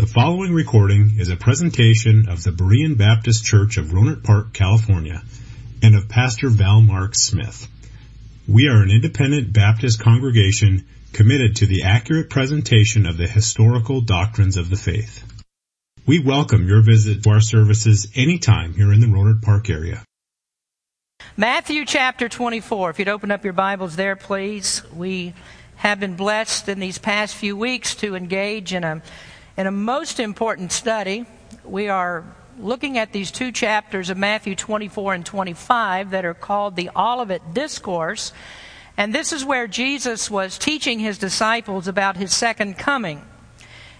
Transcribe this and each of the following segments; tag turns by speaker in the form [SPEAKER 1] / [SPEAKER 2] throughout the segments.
[SPEAKER 1] The following recording is a presentation of the Berean Baptist Church of Rohnert Park, California, and of Pastor Val Mark Smith. We are an independent Baptist congregation committed to the accurate presentation of the historical doctrines of the faith. We welcome your visit to our services anytime here in the Rohnert Park area.
[SPEAKER 2] Matthew chapter 24. If you'd open up your Bibles there, please. We have been blessed in these past few weeks to engage in a in a most important study, we are looking at these two chapters of Matthew 24 and 25 that are called the Olivet Discourse. And this is where Jesus was teaching his disciples about his second coming.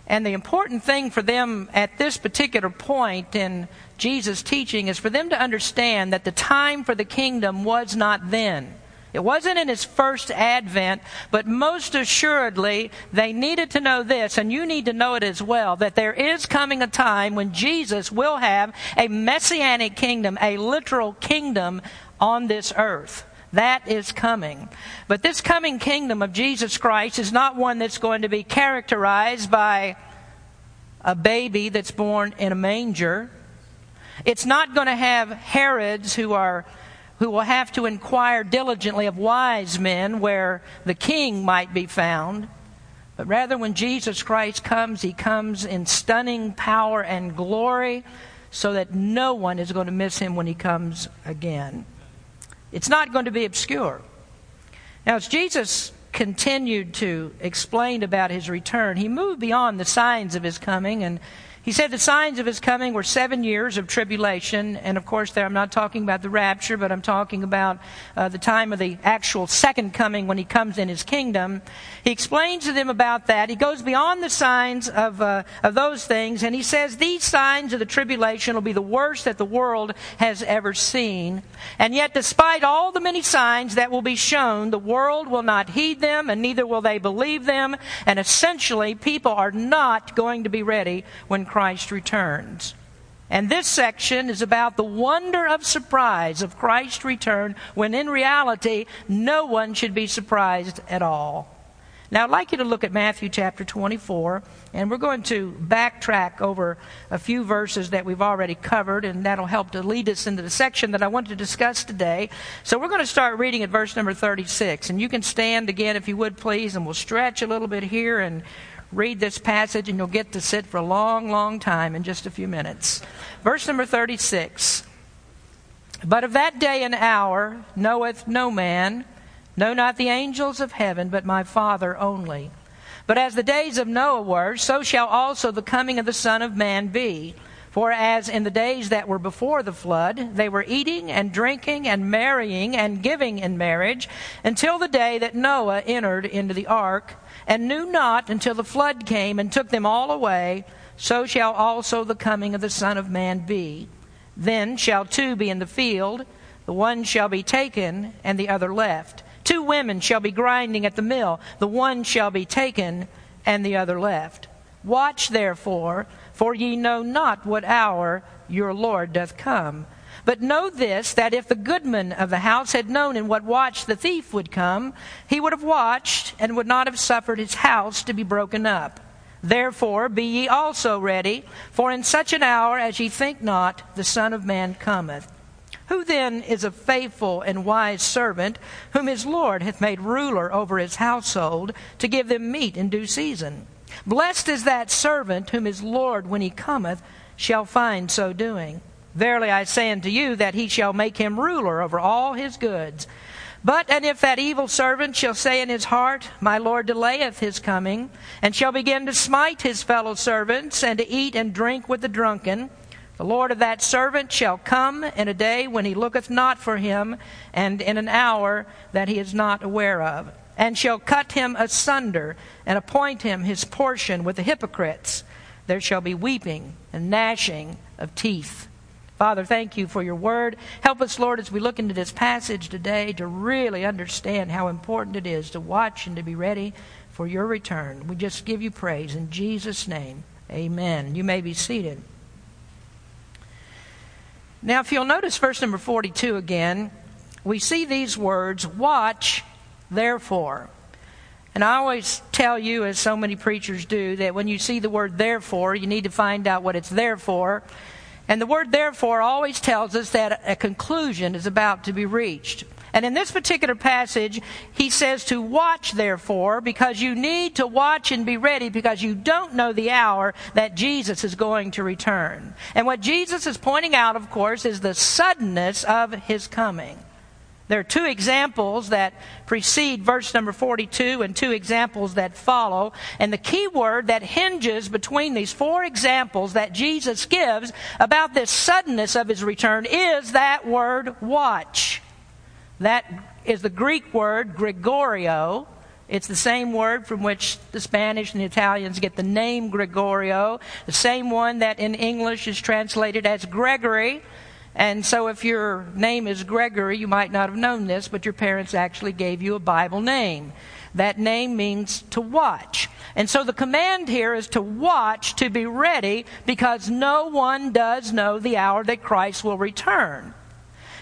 [SPEAKER 2] And the important thing for them at this particular point in Jesus' teaching is for them to understand that the time for the kingdom was not then. It wasn't in his first advent, but most assuredly, they needed to know this, and you need to know it as well, that there is coming a time when Jesus will have a messianic kingdom, a literal kingdom on this earth. That is coming. But this coming kingdom of Jesus Christ is not one that's going to be characterized by a baby that's born in a manger. It's not going to have Herods who are who will have to inquire diligently of wise men where the king might be found. But rather, when Jesus Christ comes, he comes in stunning power and glory so that no one is going to miss him when he comes again. It's not going to be obscure. Now, as Jesus continued to explain about his return, he moved beyond the signs of his coming and he said the signs of his coming were seven years of tribulation. And of course, there I'm not talking about the rapture, but I'm talking about uh, the time of the actual second coming when he comes in his kingdom. He explains to them about that. He goes beyond the signs of, uh, of those things, and he says these signs of the tribulation will be the worst that the world has ever seen. And yet, despite all the many signs that will be shown, the world will not heed them, and neither will they believe them. And essentially, people are not going to be ready when Christ returns. And this section is about the wonder of surprise of Christ's return when in reality no one should be surprised at all. Now, I'd like you to look at Matthew chapter 24, and we're going to backtrack over a few verses that we've already covered, and that'll help to lead us into the section that I want to discuss today. So, we're going to start reading at verse number 36, and you can stand again if you would please, and we'll stretch a little bit here and read this passage, and you'll get to sit for a long, long time in just a few minutes. Verse number 36 But of that day and hour knoweth no man, no, not the angels of heaven, but my Father only. But as the days of Noah were, so shall also the coming of the Son of Man be. For as in the days that were before the flood, they were eating and drinking and marrying and giving in marriage until the day that Noah entered into the ark and knew not until the flood came and took them all away, so shall also the coming of the Son of Man be. Then shall two be in the field, the one shall be taken, and the other left. Two women shall be grinding at the mill, the one shall be taken, and the other left. Watch therefore, for ye know not what hour your Lord doth come. But know this, that if the goodman of the house had known in what watch the thief would come, he would have watched and would not have suffered his house to be broken up. Therefore be ye also ready, for in such an hour as ye think not, the Son of Man cometh. Who then is a faithful and wise servant, whom his Lord hath made ruler over his household, to give them meat in due season? Blessed is that servant whom his Lord, when he cometh, shall find so doing. Verily I say unto you that he shall make him ruler over all his goods. But and if that evil servant shall say in his heart, My Lord delayeth his coming, and shall begin to smite his fellow servants, and to eat and drink with the drunken, the Lord of that servant shall come in a day when he looketh not for him, and in an hour that he is not aware of, and shall cut him asunder, and appoint him his portion with the hypocrites. There shall be weeping and gnashing of teeth. Father, thank you for your word. Help us, Lord, as we look into this passage today to really understand how important it is to watch and to be ready for your return. We just give you praise in Jesus' name. Amen. You may be seated. Now, if you'll notice verse number 42 again, we see these words Watch, therefore. And I always tell you, as so many preachers do, that when you see the word therefore, you need to find out what it's there for. And the word therefore always tells us that a conclusion is about to be reached. And in this particular passage, he says to watch, therefore, because you need to watch and be ready because you don't know the hour that Jesus is going to return. And what Jesus is pointing out, of course, is the suddenness of his coming. There are two examples that precede verse number 42 and two examples that follow. And the key word that hinges between these four examples that Jesus gives about this suddenness of his return is that word watch. That is the Greek word gregoreo. It's the same word from which the Spanish and the Italians get the name Gregorio, the same one that in English is translated as Gregory. And so, if your name is Gregory, you might not have known this, but your parents actually gave you a Bible name. That name means to watch. And so, the command here is to watch, to be ready, because no one does know the hour that Christ will return.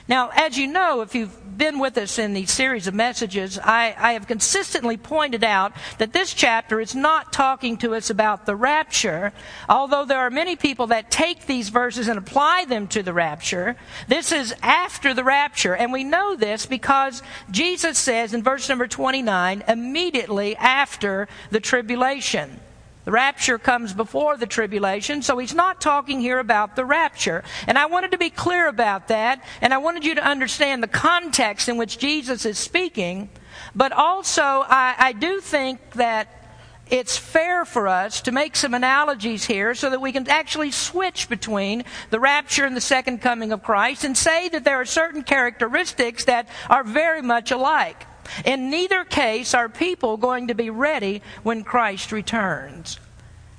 [SPEAKER 2] Now, as you know, if you've been with us in these series of messages, I, I, have consistently pointed out that this chapter is not talking to us about the rapture, although there are many people that take these verses and apply them to the rapture. This is after the rapture, and we know this because Jesus says in verse number 29, immediately after the tribulation. The rapture comes before the tribulation, so he's not talking here about the rapture. And I wanted to be clear about that, and I wanted you to understand the context in which Jesus is speaking. But also, I, I do think that it's fair for us to make some analogies here so that we can actually switch between the rapture and the second coming of Christ and say that there are certain characteristics that are very much alike. In neither case are people going to be ready when Christ returns.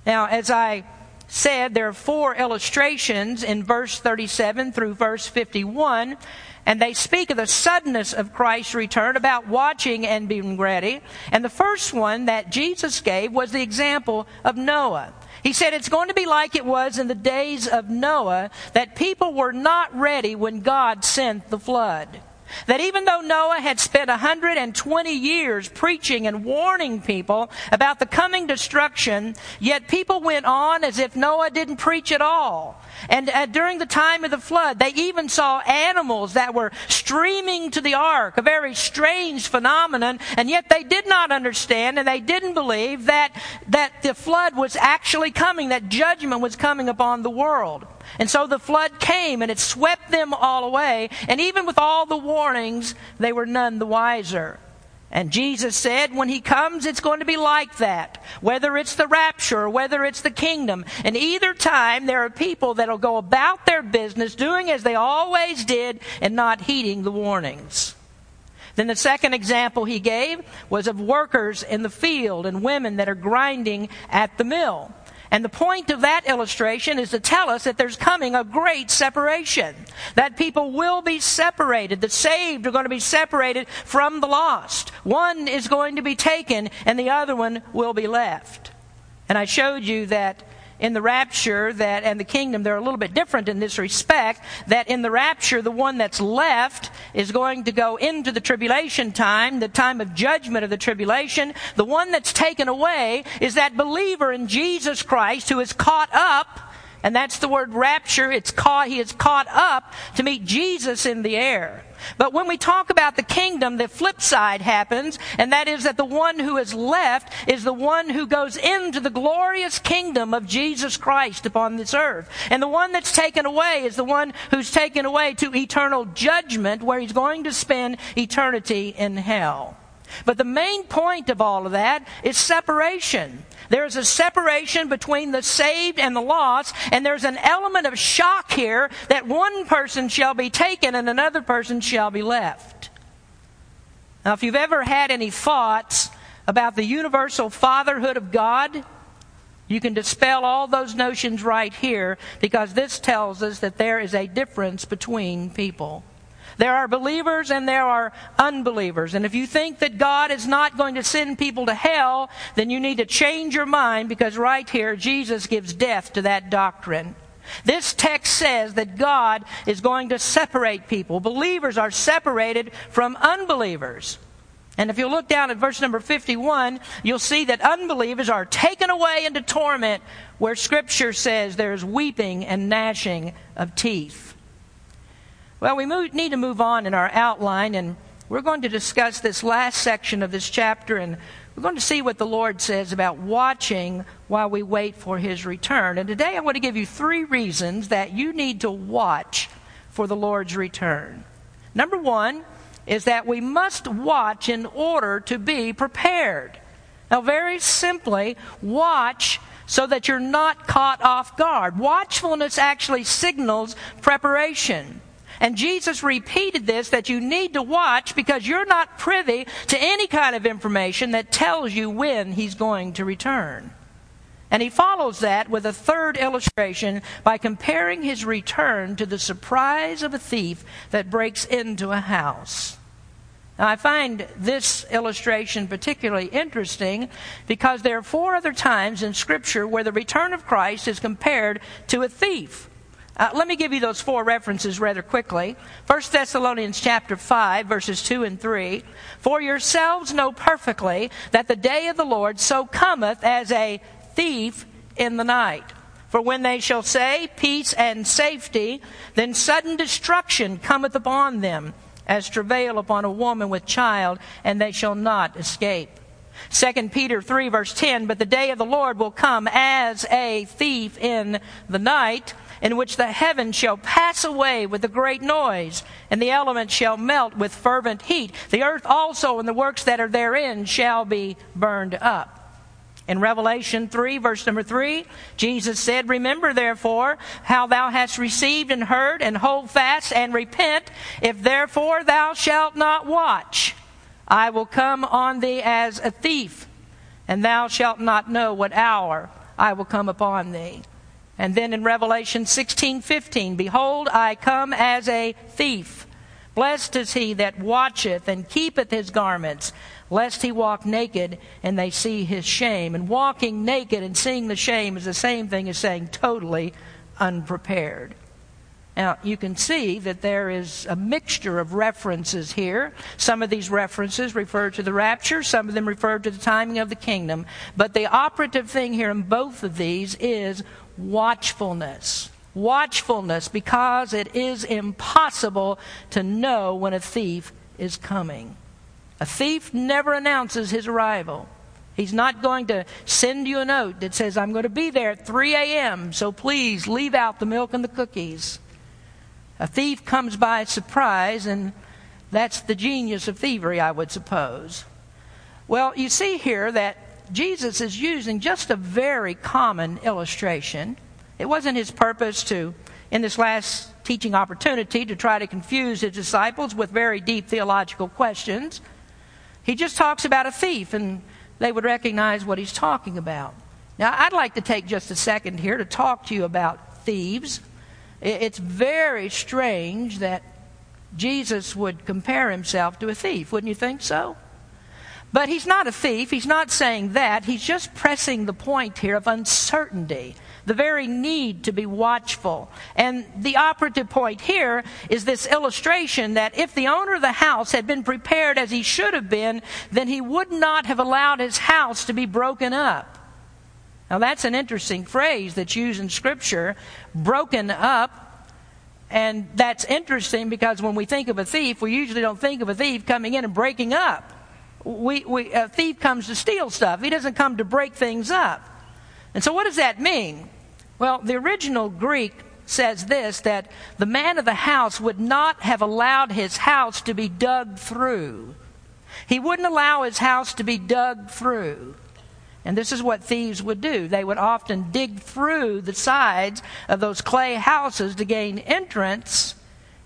[SPEAKER 2] Now, as I said, there are four illustrations in verse 37 through verse 51, and they speak of the suddenness of Christ's return, about watching and being ready. And the first one that Jesus gave was the example of Noah. He said it's going to be like it was in the days of Noah, that people were not ready when God sent the flood. That even though Noah had spent 120 years preaching and warning people about the coming destruction, yet people went on as if Noah didn't preach at all. And uh, during the time of the flood, they even saw animals that were streaming to the ark, a very strange phenomenon, and yet they did not understand and they didn't believe that, that the flood was actually coming, that judgment was coming upon the world. And so the flood came and it swept them all away. And even with all the warnings, they were none the wiser. And Jesus said, when he comes, it's going to be like that. Whether it's the rapture or whether it's the kingdom. And either time, there are people that'll go about their business doing as they always did and not heeding the warnings. Then the second example he gave was of workers in the field and women that are grinding at the mill. And the point of that illustration is to tell us that there's coming a great separation. That people will be separated. The saved are going to be separated from the lost. One is going to be taken and the other one will be left. And I showed you that in the rapture that and the kingdom they're a little bit different in this respect that in the rapture the one that's left is going to go into the tribulation time the time of judgment of the tribulation. The one that's taken away is that believer in Jesus Christ who is caught up and that's the word rapture it's caught he is caught up to meet Jesus in the air but when we talk about the kingdom, the flip side happens, and that is that the one who is left is the one who goes into the glorious kingdom of Jesus Christ upon this earth. And the one that's taken away is the one who's taken away to eternal judgment, where he's going to spend eternity in hell. But the main point of all of that is separation. There's a separation between the saved and the lost, and there's an element of shock here that one person shall be taken and another person shall be left. Now, if you've ever had any thoughts about the universal fatherhood of God, you can dispel all those notions right here because this tells us that there is a difference between people. There are believers and there are unbelievers. And if you think that God is not going to send people to hell, then you need to change your mind because right here Jesus gives death to that doctrine. This text says that God is going to separate people. Believers are separated from unbelievers. And if you look down at verse number 51, you'll see that unbelievers are taken away into torment where Scripture says there's weeping and gnashing of teeth. Well, we move, need to move on in our outline, and we're going to discuss this last section of this chapter, and we're going to see what the Lord says about watching while we wait for His return. And today I want to give you three reasons that you need to watch for the Lord's return. Number one, is that we must watch in order to be prepared. Now, very simply, watch so that you're not caught off guard. Watchfulness actually signals preparation. And Jesus repeated this that you need to watch because you're not privy to any kind of information that tells you when he's going to return. And he follows that with a third illustration by comparing his return to the surprise of a thief that breaks into a house. Now, I find this illustration particularly interesting because there are four other times in Scripture where the return of Christ is compared to a thief. Uh, let me give you those four references rather quickly. 1 Thessalonians chapter 5 verses 2 and 3. For yourselves know perfectly that the day of the Lord so cometh as a thief in the night. For when they shall say peace and safety, then sudden destruction cometh upon them as travail upon a woman with child, and they shall not escape. 2 Peter 3 verse 10, but the day of the Lord will come as a thief in the night, in which the heavens shall pass away with a great noise, and the elements shall melt with fervent heat. The earth also and the works that are therein shall be burned up. In Revelation 3, verse number 3, Jesus said, Remember therefore how thou hast received and heard, and hold fast and repent. If therefore thou shalt not watch, I will come on thee as a thief, and thou shalt not know what hour I will come upon thee. And then in Revelation 16:15, Behold, I come as a thief. Blessed is he that watcheth and keepeth his garments lest he walk naked and they see his shame. And walking naked and seeing the shame is the same thing as saying totally unprepared. Now, you can see that there is a mixture of references here. Some of these references refer to the rapture, some of them refer to the timing of the kingdom. But the operative thing here in both of these is watchfulness. Watchfulness, because it is impossible to know when a thief is coming. A thief never announces his arrival. He's not going to send you a note that says, I'm going to be there at 3 a.m., so please leave out the milk and the cookies. A thief comes by surprise, and that's the genius of thievery, I would suppose. Well, you see here that Jesus is using just a very common illustration. It wasn't his purpose to, in this last teaching opportunity, to try to confuse his disciples with very deep theological questions. He just talks about a thief, and they would recognize what he's talking about. Now, I'd like to take just a second here to talk to you about thieves. It's very strange that Jesus would compare himself to a thief. Wouldn't you think so? But he's not a thief. He's not saying that. He's just pressing the point here of uncertainty the very need to be watchful. And the operative point here is this illustration that if the owner of the house had been prepared as he should have been, then he would not have allowed his house to be broken up. Now, that's an interesting phrase that's used in Scripture broken up. And that's interesting because when we think of a thief, we usually don't think of a thief coming in and breaking up. We, we, a thief comes to steal stuff, he doesn't come to break things up. And so, what does that mean? Well, the original Greek says this that the man of the house would not have allowed his house to be dug through. He wouldn't allow his house to be dug through. And this is what thieves would do. They would often dig through the sides of those clay houses to gain entrance.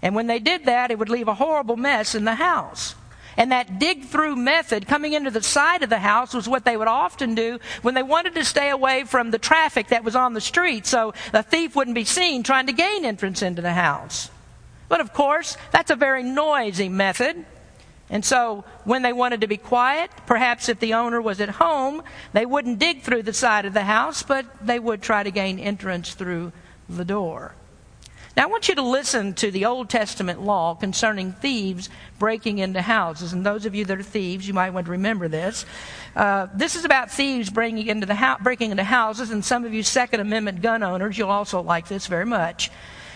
[SPEAKER 2] And when they did that, it would leave a horrible mess in the house. And that dig through method coming into the side of the house was what they would often do when they wanted to stay away from the traffic that was on the street so the thief wouldn't be seen trying to gain entrance into the house. But of course, that's a very noisy method. And so when they wanted to be quiet, perhaps if the owner was at home, they wouldn't dig through the side of the house, but they would try to gain entrance through the door. Now, I want you to listen to the Old Testament law concerning thieves breaking into houses. And those of you that are thieves, you might want to remember this. Uh, this is about thieves breaking into, the ho- breaking into houses, and some of you Second Amendment gun owners, you'll also like this very much.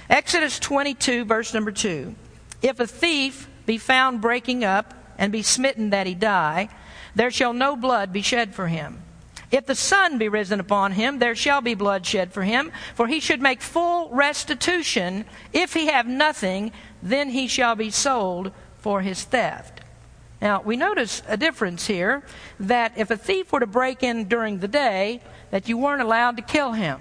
[SPEAKER 2] Exodus 22, verse number 2. If a thief be found breaking up and be smitten that he die, there shall no blood be shed for him. If the sun be risen upon him, there shall be blood shed for him, for he should make full restitution. If he have nothing, then he shall be sold for his theft. Now, we notice a difference here that if a thief were to break in during the day, that you weren't allowed to kill him.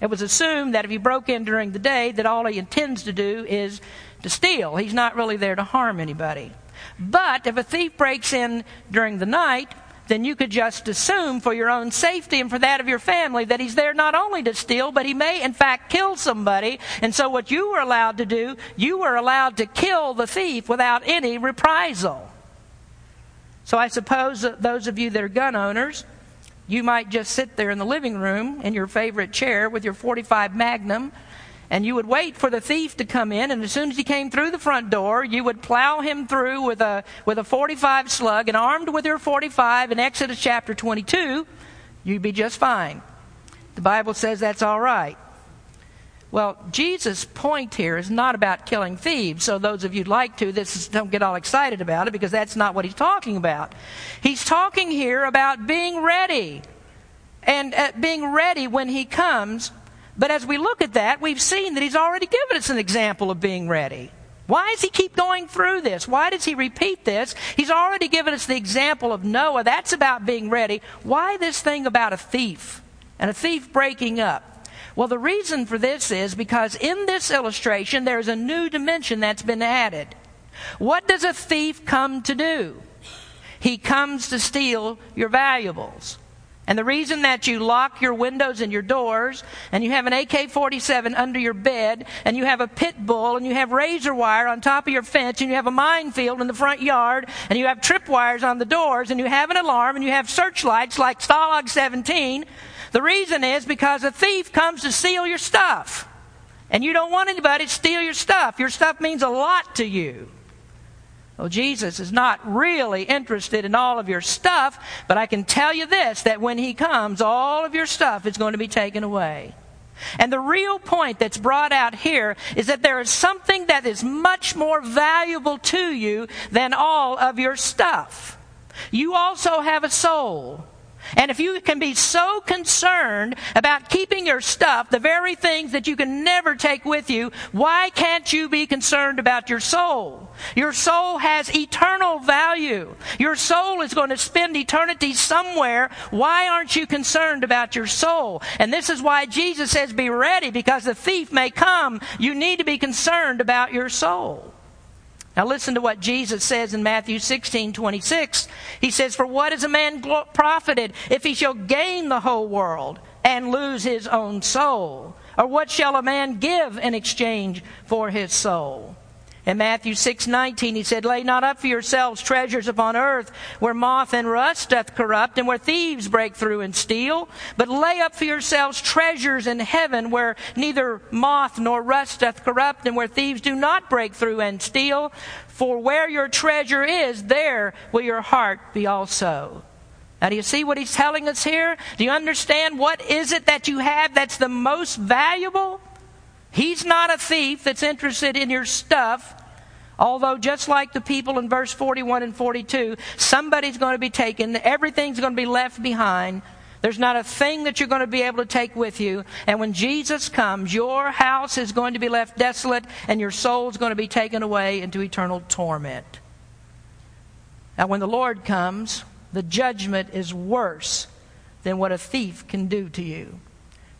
[SPEAKER 2] It was assumed that if he broke in during the day, that all he intends to do is to steal. He's not really there to harm anybody. But if a thief breaks in during the night, then you could just assume for your own safety and for that of your family that he's there not only to steal, but he may in fact kill somebody. And so what you were allowed to do, you were allowed to kill the thief without any reprisal. So I suppose that those of you that are gun owners, you might just sit there in the living room in your favorite chair with your 45 Magnum and you would wait for the thief to come in, and as soon as he came through the front door, you would plow him through with a, with a 45 slug, and armed with your 45 in Exodus chapter 22, you'd be just fine. The Bible says that's all right. Well, Jesus' point here is not about killing thieves, so those of you who'd like to, this is, don't get all excited about it because that's not what he's talking about. He's talking here about being ready. And uh, being ready when he comes but as we look at that, we've seen that he's already given us an example of being ready. Why does he keep going through this? Why does he repeat this? He's already given us the example of Noah. That's about being ready. Why this thing about a thief and a thief breaking up? Well, the reason for this is because in this illustration, there's a new dimension that's been added. What does a thief come to do? He comes to steal your valuables. And the reason that you lock your windows and your doors, and you have an AK 47 under your bed, and you have a pit bull, and you have razor wire on top of your fence, and you have a minefield in the front yard, and you have tripwires on the doors, and you have an alarm, and you have searchlights like Stalag 17, the reason is because a thief comes to steal your stuff. And you don't want anybody to steal your stuff. Your stuff means a lot to you. Well, Jesus is not really interested in all of your stuff, but I can tell you this that when He comes, all of your stuff is going to be taken away. And the real point that's brought out here is that there is something that is much more valuable to you than all of your stuff. You also have a soul. And if you can be so concerned about keeping your stuff, the very things that you can never take with you, why can't you be concerned about your soul? Your soul has eternal value. Your soul is going to spend eternity somewhere. Why aren't you concerned about your soul? And this is why Jesus says, be ready because the thief may come. You need to be concerned about your soul. Now listen to what Jesus says in Matthew 16, 26. He says, For what is a man profited if he shall gain the whole world and lose his own soul? Or what shall a man give in exchange for his soul? In Matthew 6:19 he said, "Lay not up for yourselves treasures upon earth, where moth and rust doth corrupt, and where thieves break through and steal, but lay up for yourselves treasures in heaven, where neither moth nor rust doth corrupt, and where thieves do not break through and steal. For where your treasure is, there will your heart be also." Now, do you see what he's telling us here? Do you understand what is it that you have that's the most valuable? He's not a thief that's interested in your stuff. Although, just like the people in verse 41 and 42, somebody's going to be taken, everything's going to be left behind. There's not a thing that you're going to be able to take with you. And when Jesus comes, your house is going to be left desolate and your soul is going to be taken away into eternal torment. Now, when the Lord comes, the judgment is worse than what a thief can do to you.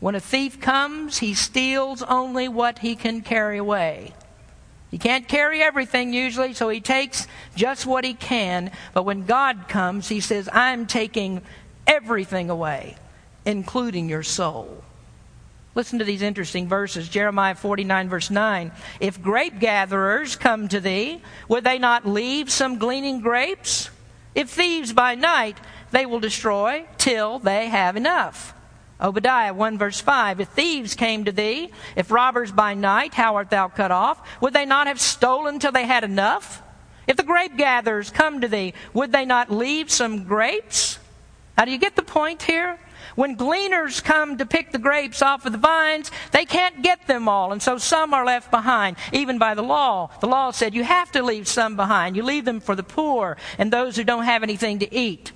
[SPEAKER 2] When a thief comes, he steals only what he can carry away. He can't carry everything usually, so he takes just what he can. But when God comes, he says, I'm taking everything away, including your soul. Listen to these interesting verses. Jeremiah 49, verse 9. If grape gatherers come to thee, would they not leave some gleaning grapes? If thieves by night, they will destroy till they have enough. Obadiah 1 verse 5. If thieves came to thee, if robbers by night, how art thou cut off? Would they not have stolen till they had enough? If the grape gatherers come to thee, would they not leave some grapes? Now do you get the point here? When gleaners come to pick the grapes off of the vines, they can't get them all, and so some are left behind, even by the law. The law said you have to leave some behind. You leave them for the poor and those who don't have anything to eat.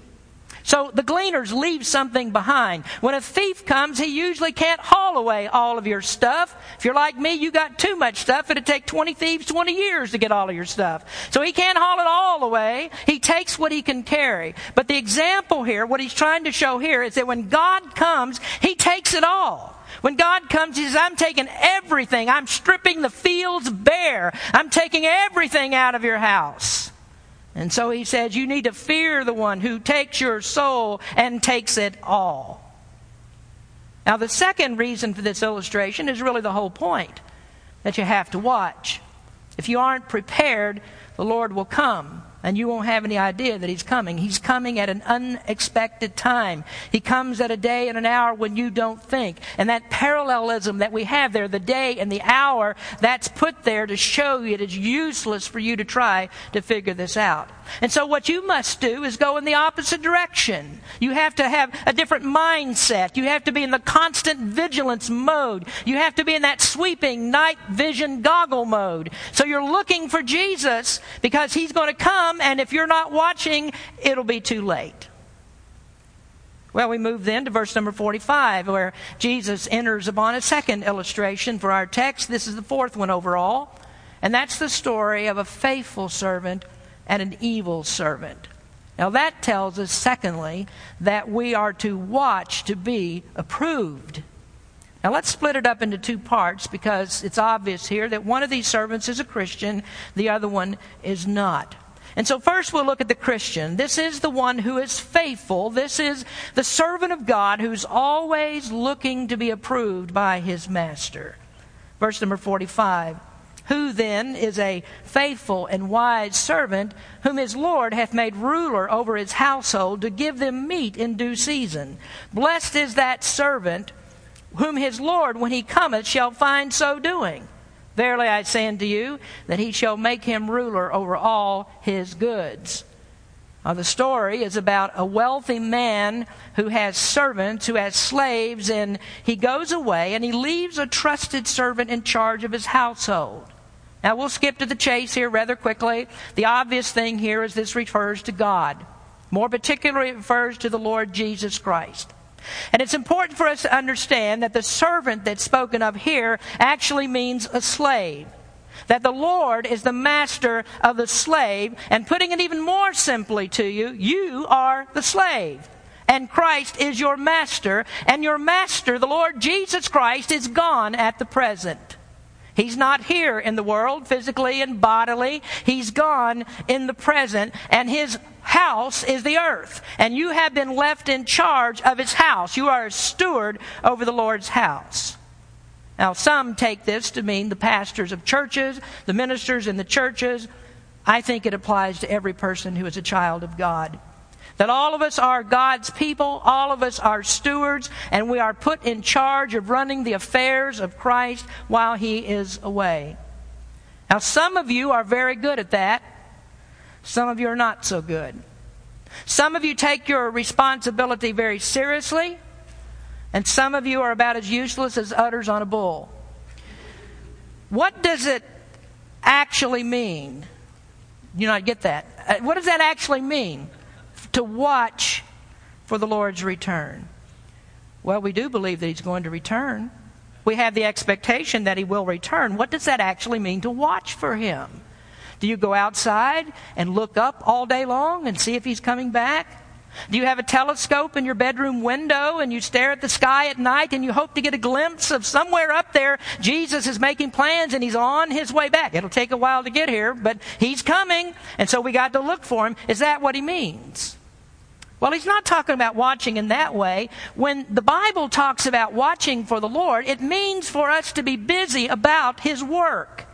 [SPEAKER 2] So the gleaners leave something behind. When a thief comes, he usually can't haul away all of your stuff. If you're like me, you got too much stuff. It'd take 20 thieves 20 years to get all of your stuff. So he can't haul it all away. He takes what he can carry. But the example here, what he's trying to show here is that when God comes, he takes it all. When God comes, He says, I'm taking everything. I'm stripping the fields bare. I'm taking everything out of your house. And so he says, You need to fear the one who takes your soul and takes it all. Now, the second reason for this illustration is really the whole point that you have to watch. If you aren't prepared, the Lord will come and you won't have any idea that he's coming. He's coming at an unexpected time. He comes at a day and an hour when you don't think. And that parallelism that we have there, the day and the hour, that's put there to show you it is useless for you to try to figure this out. And so what you must do is go in the opposite direction. You have to have a different mindset. You have to be in the constant vigilance mode. You have to be in that sweeping night vision goggle mode. So you're looking for Jesus because he's going to come come, and if you're not watching, it'll be too late. Well, we move then to verse number 45, where Jesus enters upon a second illustration for our text. This is the fourth one overall. And that's the story of a faithful servant and an evil servant. Now, that tells us, secondly, that we are to watch to be approved. Now, let's split it up into two parts because it's obvious here that one of these servants is a Christian, the other one is not. And so, first we'll look at the Christian. This is the one who is faithful. This is the servant of God who's always looking to be approved by his master. Verse number 45. Who then is a faithful and wise servant, whom his Lord hath made ruler over his household to give them meat in due season? Blessed is that servant whom his Lord, when he cometh, shall find so doing. Verily I say unto you, that he shall make him ruler over all his goods. Now, the story is about a wealthy man who has servants, who has slaves, and he goes away and he leaves a trusted servant in charge of his household. Now, we'll skip to the chase here rather quickly. The obvious thing here is this refers to God. More particularly, it refers to the Lord Jesus Christ. And it's important for us to understand that the servant that's spoken of here actually means a slave. That the Lord is the master of the slave, and putting it even more simply to you, you are the slave. And Christ is your master, and your master, the Lord Jesus Christ, is gone at the present. He's not here in the world, physically and bodily. He's gone in the present, and his house is the earth. And you have been left in charge of his house. You are a steward over the Lord's house. Now, some take this to mean the pastors of churches, the ministers in the churches. I think it applies to every person who is a child of God. That all of us are God's people, all of us are stewards, and we are put in charge of running the affairs of Christ while He is away. Now, some of you are very good at that, some of you are not so good. Some of you take your responsibility very seriously, and some of you are about as useless as udders on a bull. What does it actually mean? You know, I get that. Uh, what does that actually mean? To watch for the Lord's return. Well, we do believe that He's going to return. We have the expectation that He will return. What does that actually mean to watch for Him? Do you go outside and look up all day long and see if He's coming back? Do you have a telescope in your bedroom window and you stare at the sky at night and you hope to get a glimpse of somewhere up there Jesus is making plans and he's on his way back? It'll take a while to get here, but he's coming, and so we got to look for him. Is that what he means? Well, he's not talking about watching in that way. When the Bible talks about watching for the Lord, it means for us to be busy about his work.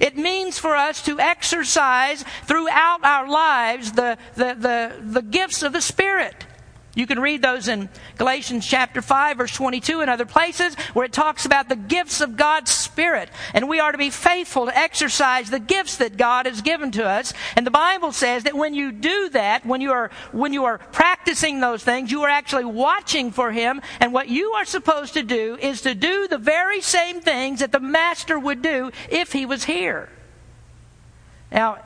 [SPEAKER 2] It means for us to exercise throughout our lives the, the, the, the gifts of the Spirit. You can read those in Galatians chapter 5 verse 22 and other places where it talks about the gifts of God's Spirit. And we are to be faithful to exercise the gifts that God has given to us. And the Bible says that when you do that, when you are, when you are practicing those things, you are actually watching for Him. And what you are supposed to do is to do the very same things that the Master would do if He was here. Now,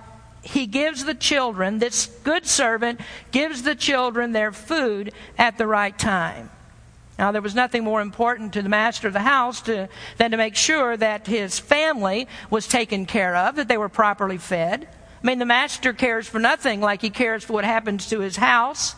[SPEAKER 2] he gives the children, this good servant gives the children their food at the right time. Now, there was nothing more important to the master of the house to, than to make sure that his family was taken care of, that they were properly fed. I mean, the master cares for nothing like he cares for what happens to his house.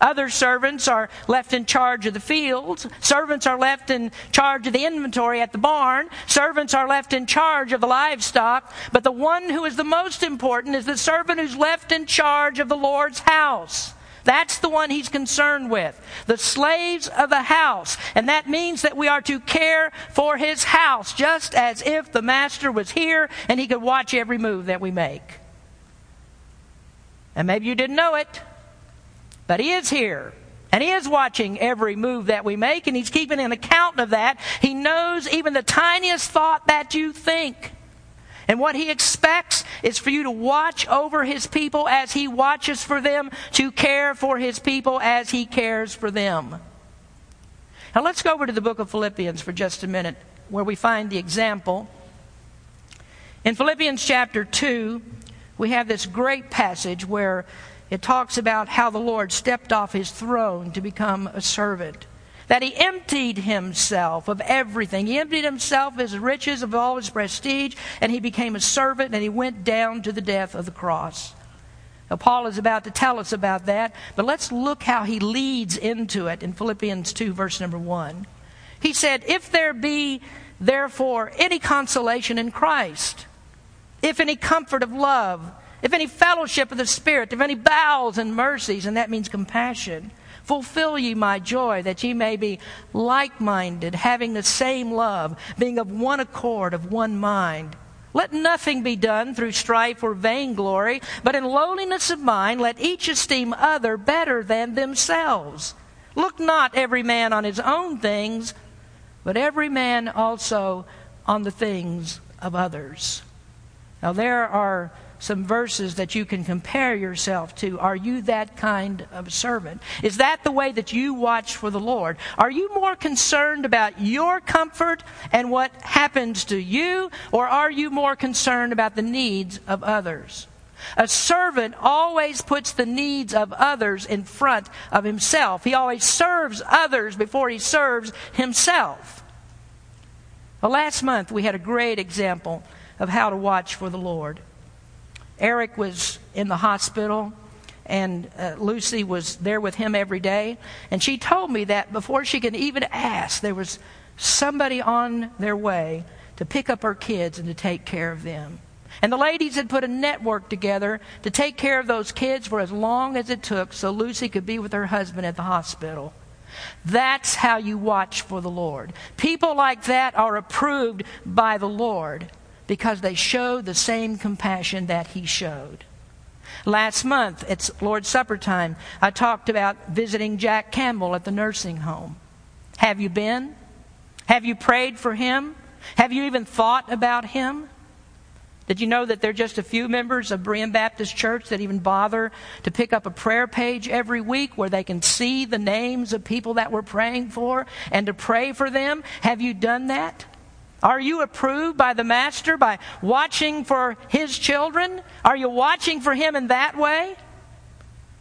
[SPEAKER 2] Other servants are left in charge of the fields. Servants are left in charge of the inventory at the barn. Servants are left in charge of the livestock. But the one who is the most important is the servant who's left in charge of the Lord's house. That's the one he's concerned with. The slaves of the house. And that means that we are to care for his house, just as if the master was here and he could watch every move that we make. And maybe you didn't know it. But He is here. And He is watching every move that we make, and He's keeping an account of that. He knows even the tiniest thought that you think. And what He expects is for you to watch over His people as He watches for them, to care for His people as He cares for them. Now let's go over to the book of Philippians for just a minute, where we find the example. In Philippians chapter 2, we have this great passage where it talks about how the Lord stepped off his throne to become a servant. That he emptied himself of everything. He emptied himself of his riches, of all his prestige, and he became a servant and he went down to the death of the cross. Now, Paul is about to tell us about that, but let's look how he leads into it in Philippians 2, verse number 1. He said, If there be therefore any consolation in Christ, if any comfort of love, if any fellowship of the Spirit, if any bowels and mercies, and that means compassion, fulfill ye my joy, that ye may be like minded, having the same love, being of one accord, of one mind. Let nothing be done through strife or vainglory, but in lowliness of mind let each esteem other better than themselves. Look not every man on his own things, but every man also on the things of others. Now, there are some verses that you can compare yourself to. Are you that kind of servant? Is that the way that you watch for the Lord? Are you more concerned about your comfort and what happens to you, or are you more concerned about the needs of others? A servant always puts the needs of others in front of himself. He always serves others before he serves himself. Well, last month we had a great example of how to watch for the Lord. Eric was in the hospital, and uh, Lucy was there with him every day. And she told me that before she could even ask, there was somebody on their way to pick up her kids and to take care of them. And the ladies had put a network together to take care of those kids for as long as it took so Lucy could be with her husband at the hospital. That's how you watch for the Lord. People like that are approved by the Lord because they show the same compassion that he showed. Last month, it's Lord's Supper time, I talked about visiting Jack Campbell at the nursing home. Have you been? Have you prayed for him? Have you even thought about him? Did you know that there are just a few members of Berean Baptist Church that even bother to pick up a prayer page every week where they can see the names of people that we're praying for and to pray for them? Have you done that? Are you approved by the Master by watching for his children? Are you watching for him in that way?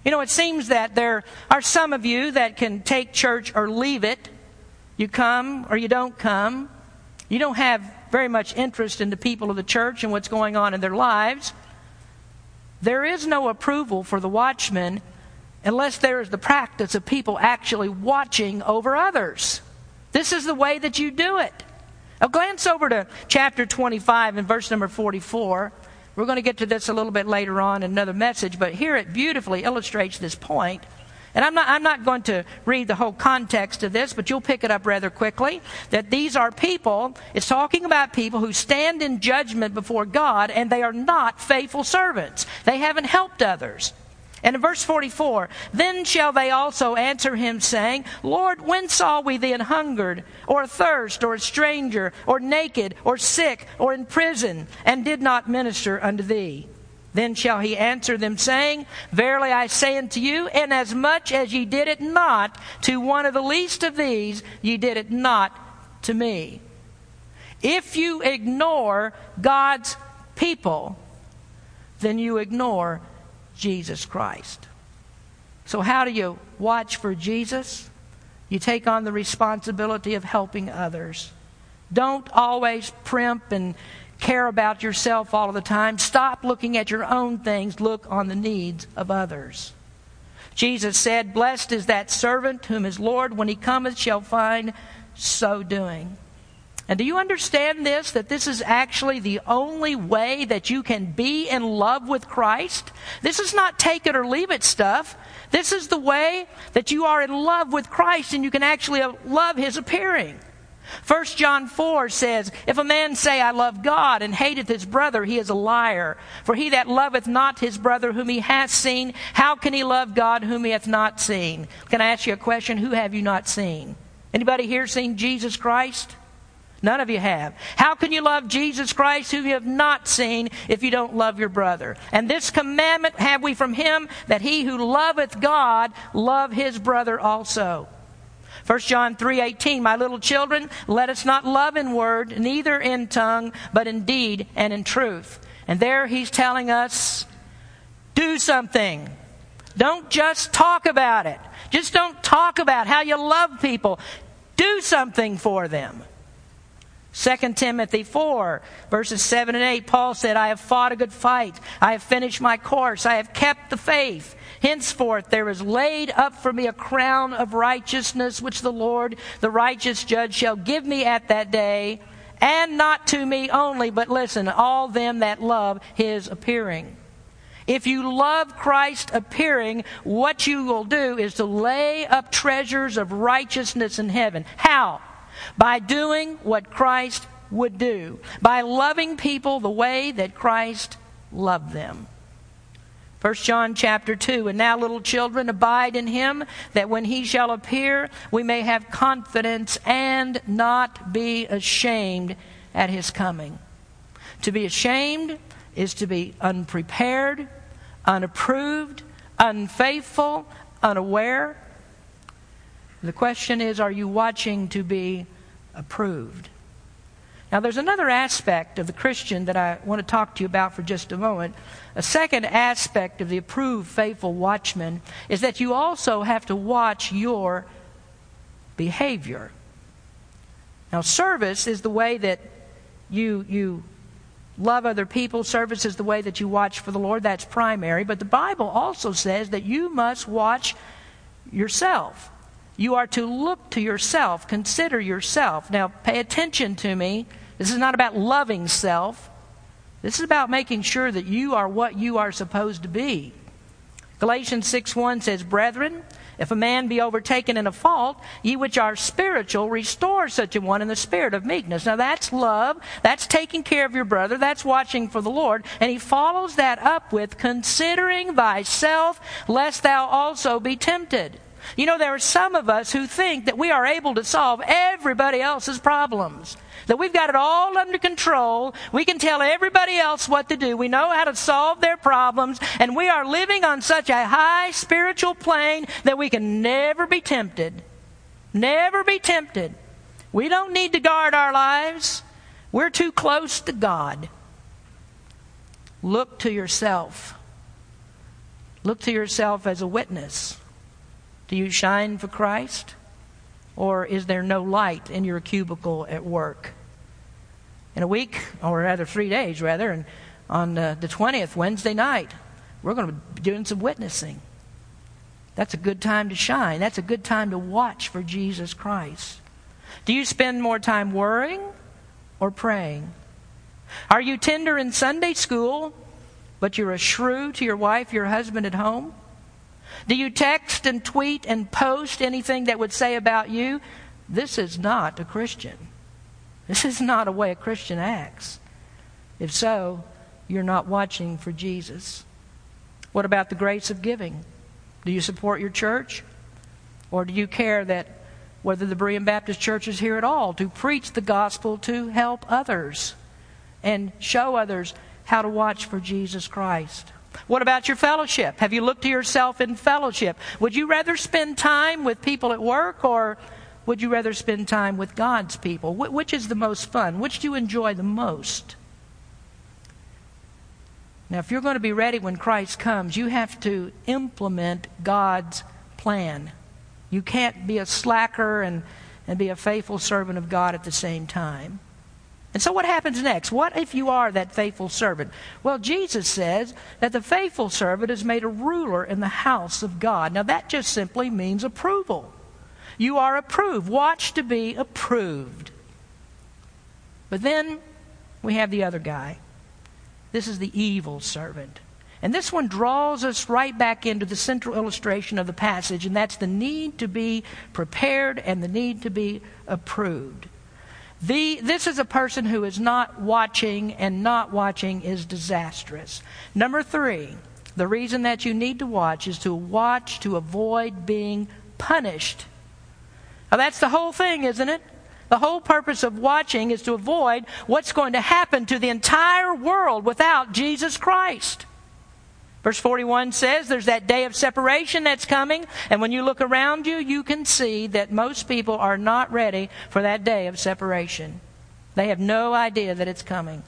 [SPEAKER 2] You know, it seems that there are some of you that can take church or leave it. You come or you don't come. You don't have very much interest in the people of the church and what's going on in their lives. There is no approval for the watchman unless there is the practice of people actually watching over others. This is the way that you do it. Now, glance over to chapter 25 and verse number 44. We're going to get to this a little bit later on in another message, but here it beautifully illustrates this point. And I'm not, I'm not going to read the whole context of this, but you'll pick it up rather quickly. That these are people, it's talking about people who stand in judgment before God and they are not faithful servants. They haven't helped others. And in verse 44, then shall they also answer him, saying, Lord, when saw we thee an hungered, or athirst, or a stranger, or naked, or sick, or in prison, and did not minister unto thee? Then shall he answer them, saying, Verily I say unto you, inasmuch as ye did it not to one of the least of these, ye did it not to me. If you ignore God's people, then you ignore Jesus Christ. So, how do you watch for Jesus? You take on the responsibility of helping others. Don't always primp and care about yourself all of the time. Stop looking at your own things, look on the needs of others. Jesus said, Blessed is that servant whom his Lord, when he cometh, shall find so doing. And do you understand this? That this is actually the only way that you can be in love with Christ? This is not take it or leave it stuff. This is the way that you are in love with Christ and you can actually uh, love His appearing. 1 John 4 says, If a man say, I love God, and hateth his brother, he is a liar. For he that loveth not his brother whom he hath seen, how can he love God whom he hath not seen? Can I ask you a question? Who have you not seen? Anybody here seen Jesus Christ? None of you have. How can you love Jesus Christ who you have not seen if you don't love your brother? And this commandment have we from him that he who loveth God love his brother also. 1 John 3:18 My little children let us not love in word neither in tongue but in deed and in truth. And there he's telling us do something. Don't just talk about it. Just don't talk about how you love people. Do something for them. 2 Timothy 4, verses 7 and 8, Paul said, I have fought a good fight. I have finished my course. I have kept the faith. Henceforth, there is laid up for me a crown of righteousness, which the Lord, the righteous judge, shall give me at that day, and not to me only, but listen, all them that love his appearing. If you love Christ appearing, what you will do is to lay up treasures of righteousness in heaven. How? By doing what Christ would do, by loving people the way that Christ loved them. 1 John chapter 2 And now, little children, abide in him, that when he shall appear, we may have confidence and not be ashamed at his coming. To be ashamed is to be unprepared, unapproved, unfaithful, unaware. The question is are you watching to be approved? Now, there's another aspect of the Christian that I want to talk to you about for just a moment. A second aspect of the approved faithful watchman is that you also have to watch your behavior. Now, service is the way that you, you love other people. Service is the way that you watch for the Lord. That's primary. But the Bible also says that you must watch yourself. You are to look to yourself, consider yourself. Now, pay attention to me. This is not about loving self. This is about making sure that you are what you are supposed to be. Galatians 6 1 says, Brethren, if a man be overtaken in a fault, ye which are spiritual, restore such a one in the spirit of meekness. Now that's love. That's taking care of your brother. That's watching for the Lord. And he follows that up with considering thyself, lest thou also be tempted. You know, there are some of us who think that we are able to solve everybody else's problems. That we've got it all under control. We can tell everybody else what to do. We know how to solve their problems. And we are living on such a high spiritual plane that we can never be tempted. Never be tempted. We don't need to guard our lives. We're too close to God. Look to yourself. Look to yourself as a witness. Do you shine for Christ? Or is there no light in your cubicle at work? In a week, or rather three days, rather, and on the 20th, Wednesday night, we're going to be doing some witnessing. That's a good time to shine. That's a good time to watch for Jesus Christ. Do you spend more time worrying or praying? Are you tender in Sunday school, but you're a shrew to your wife, your husband at home? Do you text and tweet and post anything that would say about you? This is not a Christian. This is not a way a Christian acts. If so, you're not watching for Jesus. What about the grace of giving? Do you support your church? Or do you care that whether the Berean Baptist Church is here at all to preach the gospel to help others and show others how to watch for Jesus Christ? What about your fellowship? Have you looked to yourself in fellowship? Would you rather spend time with people at work or would you rather spend time with God's people? Wh- which is the most fun? Which do you enjoy the most? Now, if you're going to be ready when Christ comes, you have to implement God's plan. You can't be a slacker and, and be a faithful servant of God at the same time. And so, what happens next? What if you are that faithful servant? Well, Jesus says that the faithful servant is made a ruler in the house of God. Now, that just simply means approval. You are approved. Watch to be approved. But then we have the other guy. This is the evil servant. And this one draws us right back into the central illustration of the passage, and that's the need to be prepared and the need to be approved. The, this is a person who is not watching, and not watching is disastrous. Number three, the reason that you need to watch is to watch to avoid being punished. Now, that's the whole thing, isn't it? The whole purpose of watching is to avoid what's going to happen to the entire world without Jesus Christ. Verse 41 says there's that day of separation that's coming, and when you look around you, you can see that most people are not ready for that day of separation. They have no idea that it's coming.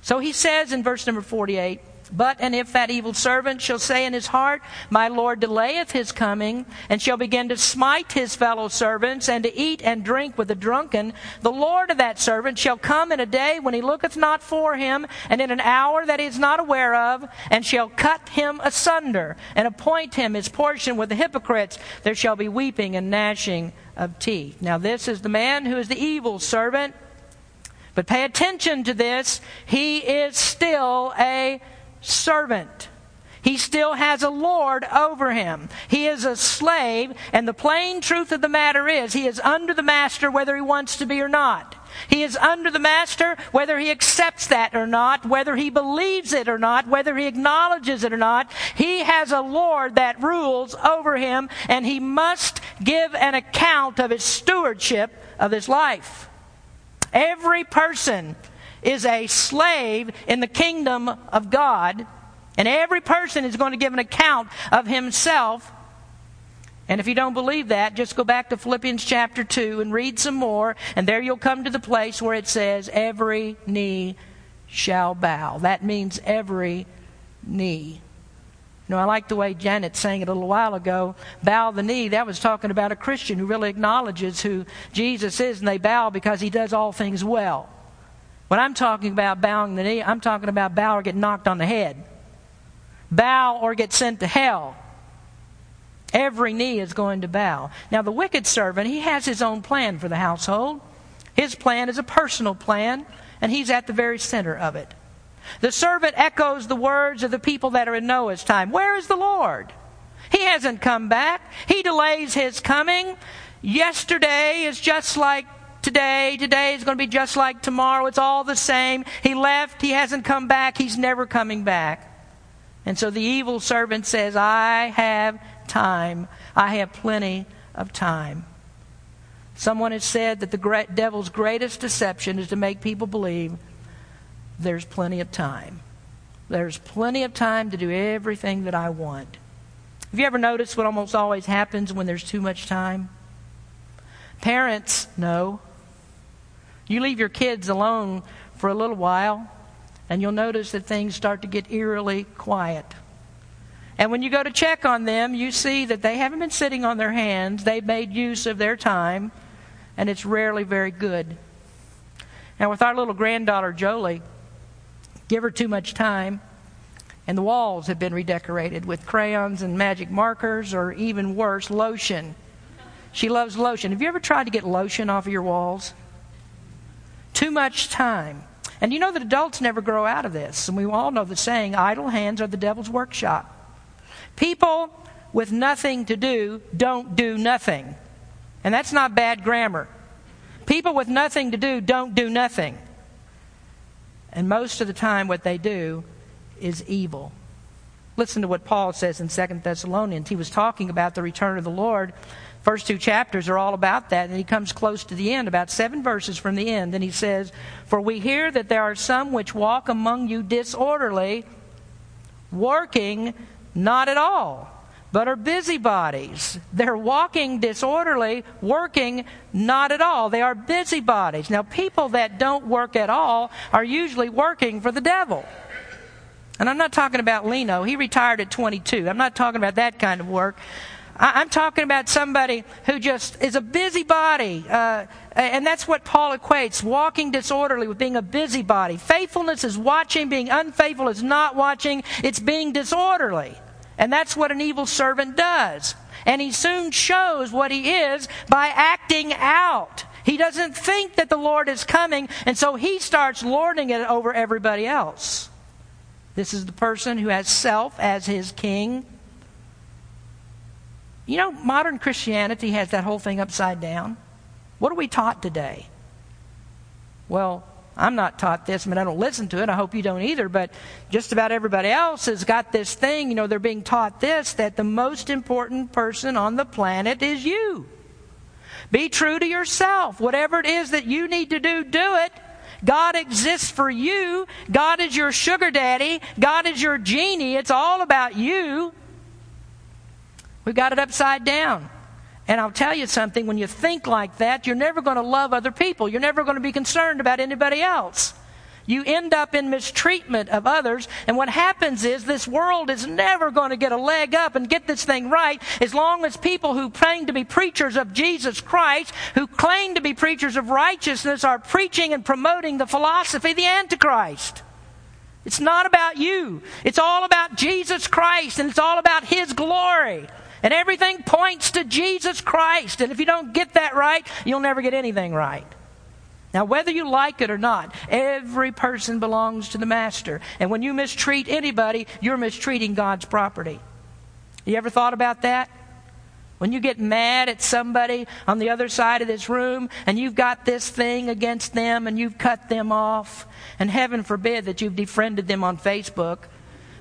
[SPEAKER 2] So he says in verse number 48 but, and if that evil servant shall say in his heart, My Lord delayeth his coming, and shall begin to smite his fellow servants, and to eat and drink with the drunken, the Lord of that servant shall come in a day when he looketh not for him, and in an hour that he is not aware of, and shall cut him asunder, and appoint him his portion with the hypocrites. There shall be weeping and gnashing of teeth. Now, this is the man who is the evil servant. But pay attention to this. He is still a servant. He still has a Lord over him. He is a slave, and the plain truth of the matter is he is under the master whether he wants to be or not. He is under the master whether he accepts that or not, whether he believes it or not, whether he acknowledges it or not. He has a Lord that rules over him, and he must give an account of his stewardship of his life. Every person is a slave in the kingdom of God, and every person is going to give an account of himself. And if you don't believe that, just go back to Philippians chapter 2 and read some more, and there you'll come to the place where it says, Every knee shall bow. That means every knee. You know, I like the way Janet sang it a little while ago. Bow the knee. That was talking about a Christian who really acknowledges who Jesus is, and they bow because he does all things well. When I'm talking about bowing the knee, I'm talking about bow or get knocked on the head, bow or get sent to hell. Every knee is going to bow. Now, the wicked servant, he has his own plan for the household. His plan is a personal plan, and he's at the very center of it. The servant echoes the words of the people that are in Noah's time Where is the Lord? He hasn't come back. He delays his coming. Yesterday is just like today. Today is going to be just like tomorrow. It's all the same. He left. He hasn't come back. He's never coming back. And so the evil servant says, I have time. I have plenty of time. Someone has said that the devil's greatest deception is to make people believe there's plenty of time. There's plenty of time to do everything that I want. Have you ever noticed what almost always happens when there's too much time? Parents know you leave your kids alone for a little while, and you'll notice that things start to get eerily quiet. And when you go to check on them, you see that they haven't been sitting on their hands. They've made use of their time, and it's rarely very good. Now, with our little granddaughter, Jolie, give her too much time, and the walls have been redecorated with crayons and magic markers, or even worse, lotion. She loves lotion. Have you ever tried to get lotion off of your walls? Too much time. And you know that adults never grow out of this. And we all know the saying idle hands are the devil's workshop. People with nothing to do don't do nothing. And that's not bad grammar. People with nothing to do don't do nothing. And most of the time, what they do is evil. Listen to what Paul says in 2 Thessalonians. He was talking about the return of the Lord. First two chapters are all about that, and he comes close to the end, about seven verses from the end, and he says, For we hear that there are some which walk among you disorderly, working not at all, but are busybodies. They're walking disorderly, working not at all. They are busybodies. Now, people that don't work at all are usually working for the devil. And I'm not talking about Leno. He retired at 22. I'm not talking about that kind of work. I'm talking about somebody who just is a busybody. Uh, and that's what Paul equates walking disorderly with being a busybody. Faithfulness is watching, being unfaithful is not watching, it's being disorderly. And that's what an evil servant does. And he soon shows what he is by acting out. He doesn't think that the Lord is coming, and so he starts lording it over everybody else. This is the person who has self as his king. You know, modern Christianity has that whole thing upside down. What are we taught today? Well, I'm not taught this. I mean, I don't listen to it. I hope you don't either. But just about everybody else has got this thing. You know, they're being taught this that the most important person on the planet is you. Be true to yourself. Whatever it is that you need to do, do it. God exists for you. God is your sugar daddy. God is your genie. It's all about you. We've got it upside down. And I'll tell you something when you think like that, you're never going to love other people. You're never going to be concerned about anybody else. You end up in mistreatment of others, and what happens is this world is never going to get a leg up and get this thing right as long as people who claim to be preachers of Jesus Christ, who claim to be preachers of righteousness, are preaching and promoting the philosophy of the Antichrist. It's not about you. It's all about Jesus Christ, and it's all about His glory. And everything points to Jesus Christ. And if you don't get that right, you'll never get anything right. Now, whether you like it or not, every person belongs to the Master. And when you mistreat anybody, you're mistreating God's property. You ever thought about that? When you get mad at somebody on the other side of this room and you've got this thing against them and you've cut them off, and heaven forbid that you've defriended them on Facebook,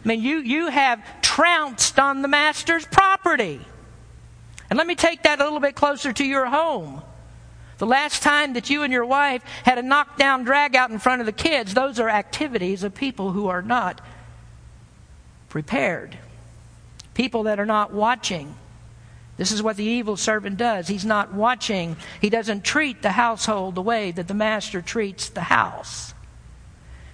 [SPEAKER 2] I mean, you, you have trounced on the master's property. And let me take that a little bit closer to your home. The last time that you and your wife had a knockdown drag out in front of the kids, those are activities of people who are not prepared. People that are not watching. This is what the evil servant does. He's not watching. He doesn't treat the household the way that the master treats the house.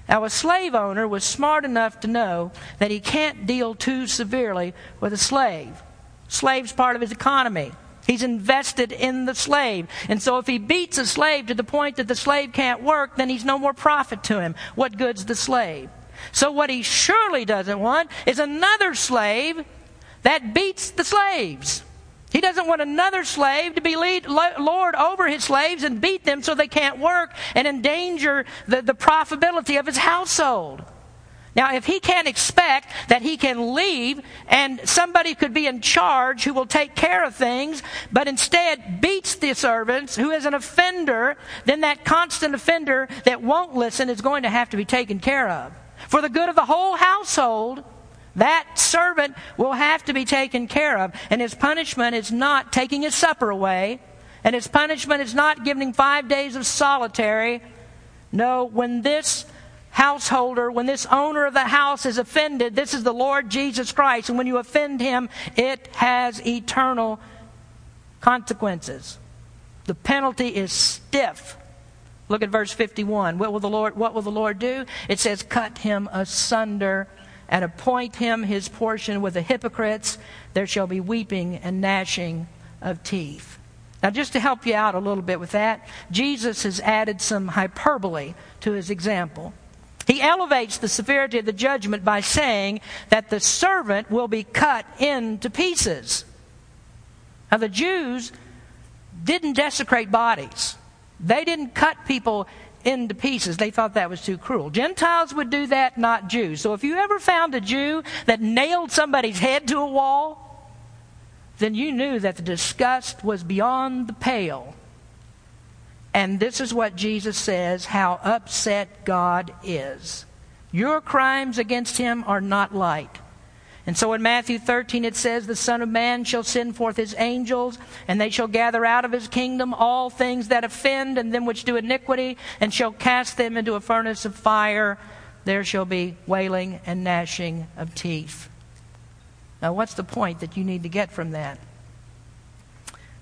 [SPEAKER 2] Now, a slave owner was smart enough to know that he can't deal too severely with a slave. Slave's part of his economy. He's invested in the slave. And so if he beats a slave to the point that the slave can't work, then he's no more profit to him. What good's the slave? So what he surely doesn't want is another slave that beats the slaves. He doesn't want another slave to be lead, lord over his slaves and beat them so they can't work and endanger the, the profitability of his household. Now, if he can't expect that he can leave and somebody could be in charge who will take care of things, but instead beats the servants, who is an offender, then that constant offender that won't listen is going to have to be taken care of. For the good of the whole household, that servant will have to be taken care of. And his punishment is not taking his supper away. And his punishment is not giving five days of solitary. No, when this householder, when this owner of the house is offended, this is the Lord Jesus Christ. And when you offend him, it has eternal consequences. The penalty is stiff. Look at verse 51. What will the Lord, what will the Lord do? It says, cut him asunder and appoint him his portion with the hypocrites, there shall be weeping and gnashing of teeth. Now, just to help you out a little bit with that, Jesus has added some hyperbole to his example. He elevates the severity of the judgment by saying that the servant will be cut into pieces. Now, the Jews didn't desecrate bodies, they didn't cut people into pieces. They thought that was too cruel. Gentiles would do that, not Jews. So if you ever found a Jew that nailed somebody's head to a wall, then you knew that the disgust was beyond the pale. And this is what Jesus says how upset God is. Your crimes against him are not light. And so in Matthew 13 it says, The Son of Man shall send forth his angels, and they shall gather out of his kingdom all things that offend and them which do iniquity, and shall cast them into a furnace of fire. There shall be wailing and gnashing of teeth. Now, what's the point that you need to get from that?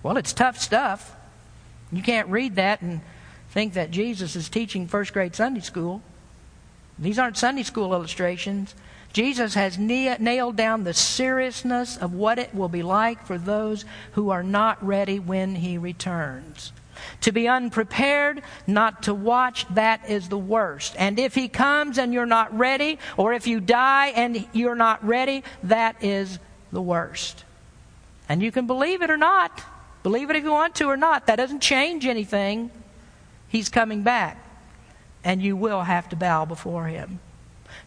[SPEAKER 2] Well, it's tough stuff. You can't read that and think that Jesus is teaching first grade Sunday school. These aren't Sunday school illustrations. Jesus has nailed down the seriousness of what it will be like for those who are not ready when he returns. To be unprepared, not to watch, that is the worst. And if he comes and you're not ready, or if you die and you're not ready, that is the worst. And you can believe it or not. Believe it if you want to or not. That doesn't change anything. He's coming back. And you will have to bow before him.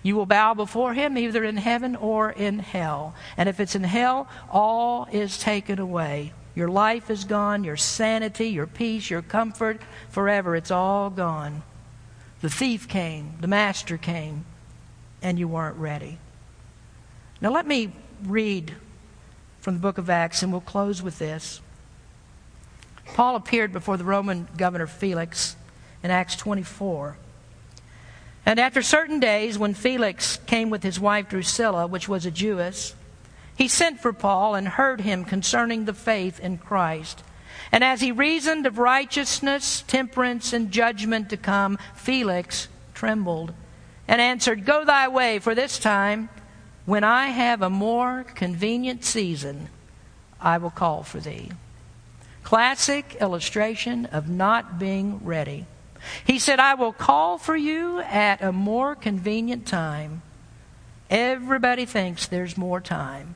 [SPEAKER 2] You will bow before him either in heaven or in hell. And if it's in hell, all is taken away. Your life is gone, your sanity, your peace, your comfort, forever. It's all gone. The thief came, the master came, and you weren't ready. Now, let me read from the book of Acts, and we'll close with this. Paul appeared before the Roman governor Felix in Acts 24. And after certain days, when Felix came with his wife Drusilla, which was a Jewess, he sent for Paul and heard him concerning the faith in Christ. And as he reasoned of righteousness, temperance, and judgment to come, Felix trembled and answered, Go thy way, for this time, when I have a more convenient season, I will call for thee. Classic illustration of not being ready. He said, I will call for you at a more convenient time. Everybody thinks there's more time.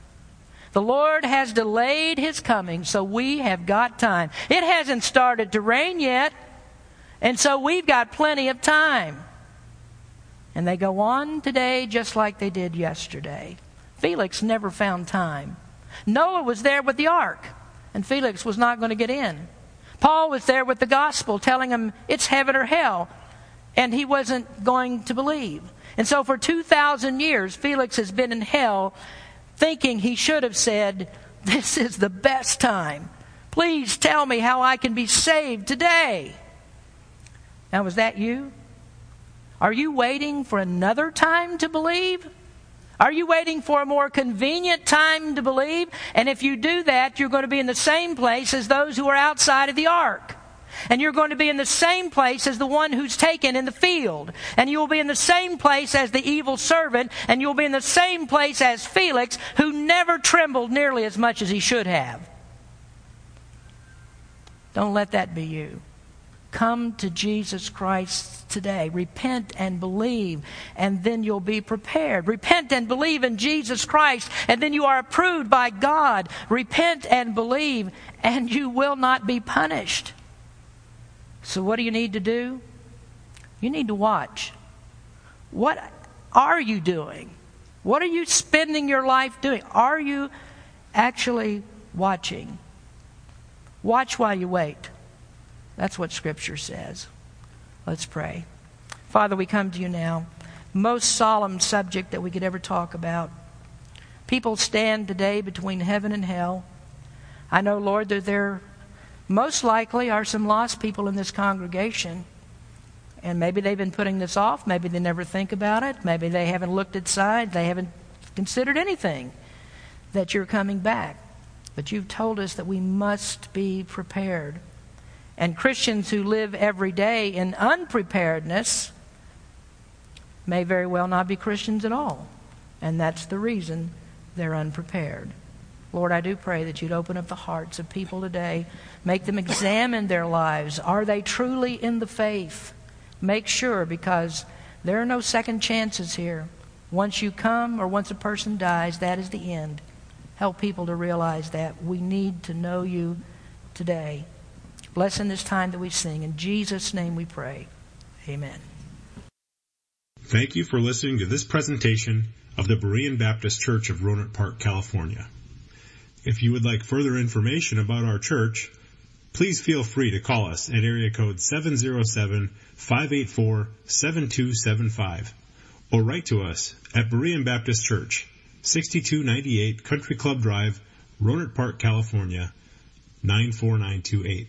[SPEAKER 2] The Lord has delayed his coming, so we have got time. It hasn't started to rain yet, and so we've got plenty of time. And they go on today just like they did yesterday. Felix never found time. Noah was there with the ark, and Felix was not going to get in. Paul was there with the gospel telling him it's heaven or hell, and he wasn't going to believe. And so for 2,000 years, Felix has been in hell thinking he should have said, This is the best time. Please tell me how I can be saved today. Now, was that you? Are you waiting for another time to believe? Are you waiting for a more convenient time to believe? And if you do that, you're going to be in the same place as those who are outside of the ark. And you're going to be in the same place as the one who's taken in the field. And you'll be in the same place as the evil servant. And you'll be in the same place as Felix, who never trembled nearly as much as he should have. Don't let that be you. Come to Jesus Christ today. Repent and believe, and then you'll be prepared. Repent and believe in Jesus Christ, and then you are approved by God. Repent and believe, and you will not be punished. So, what do you need to do? You need to watch. What are you doing? What are you spending your life doing? Are you actually watching? Watch while you wait. That's what Scripture says. Let's pray. Father, we come to you now. Most solemn subject that we could ever talk about. People stand today between heaven and hell. I know, Lord, that there most likely are some lost people in this congregation. And maybe they've been putting this off. Maybe they never think about it. Maybe they haven't looked inside. They haven't considered anything that you're coming back. But you've told us that we must be prepared. And Christians who live every day in unpreparedness may very well not be Christians at all. And that's the reason they're unprepared. Lord, I do pray that you'd open up the hearts of people today, make them examine their lives. Are they truly in the faith? Make sure, because there are no second chances here. Once you come or once a person dies, that is the end. Help people to realize that. We need to know you today. Bless in this time that we sing. In Jesus' name we pray. Amen.
[SPEAKER 1] Thank you for listening to this presentation of the Berean Baptist Church of Rohnert Park, California. If you would like further information about our church, please feel free to call us at area code 707-584-7275 or write to us at Berean Baptist Church, 6298 Country Club Drive, Rohnert Park, California, 94928.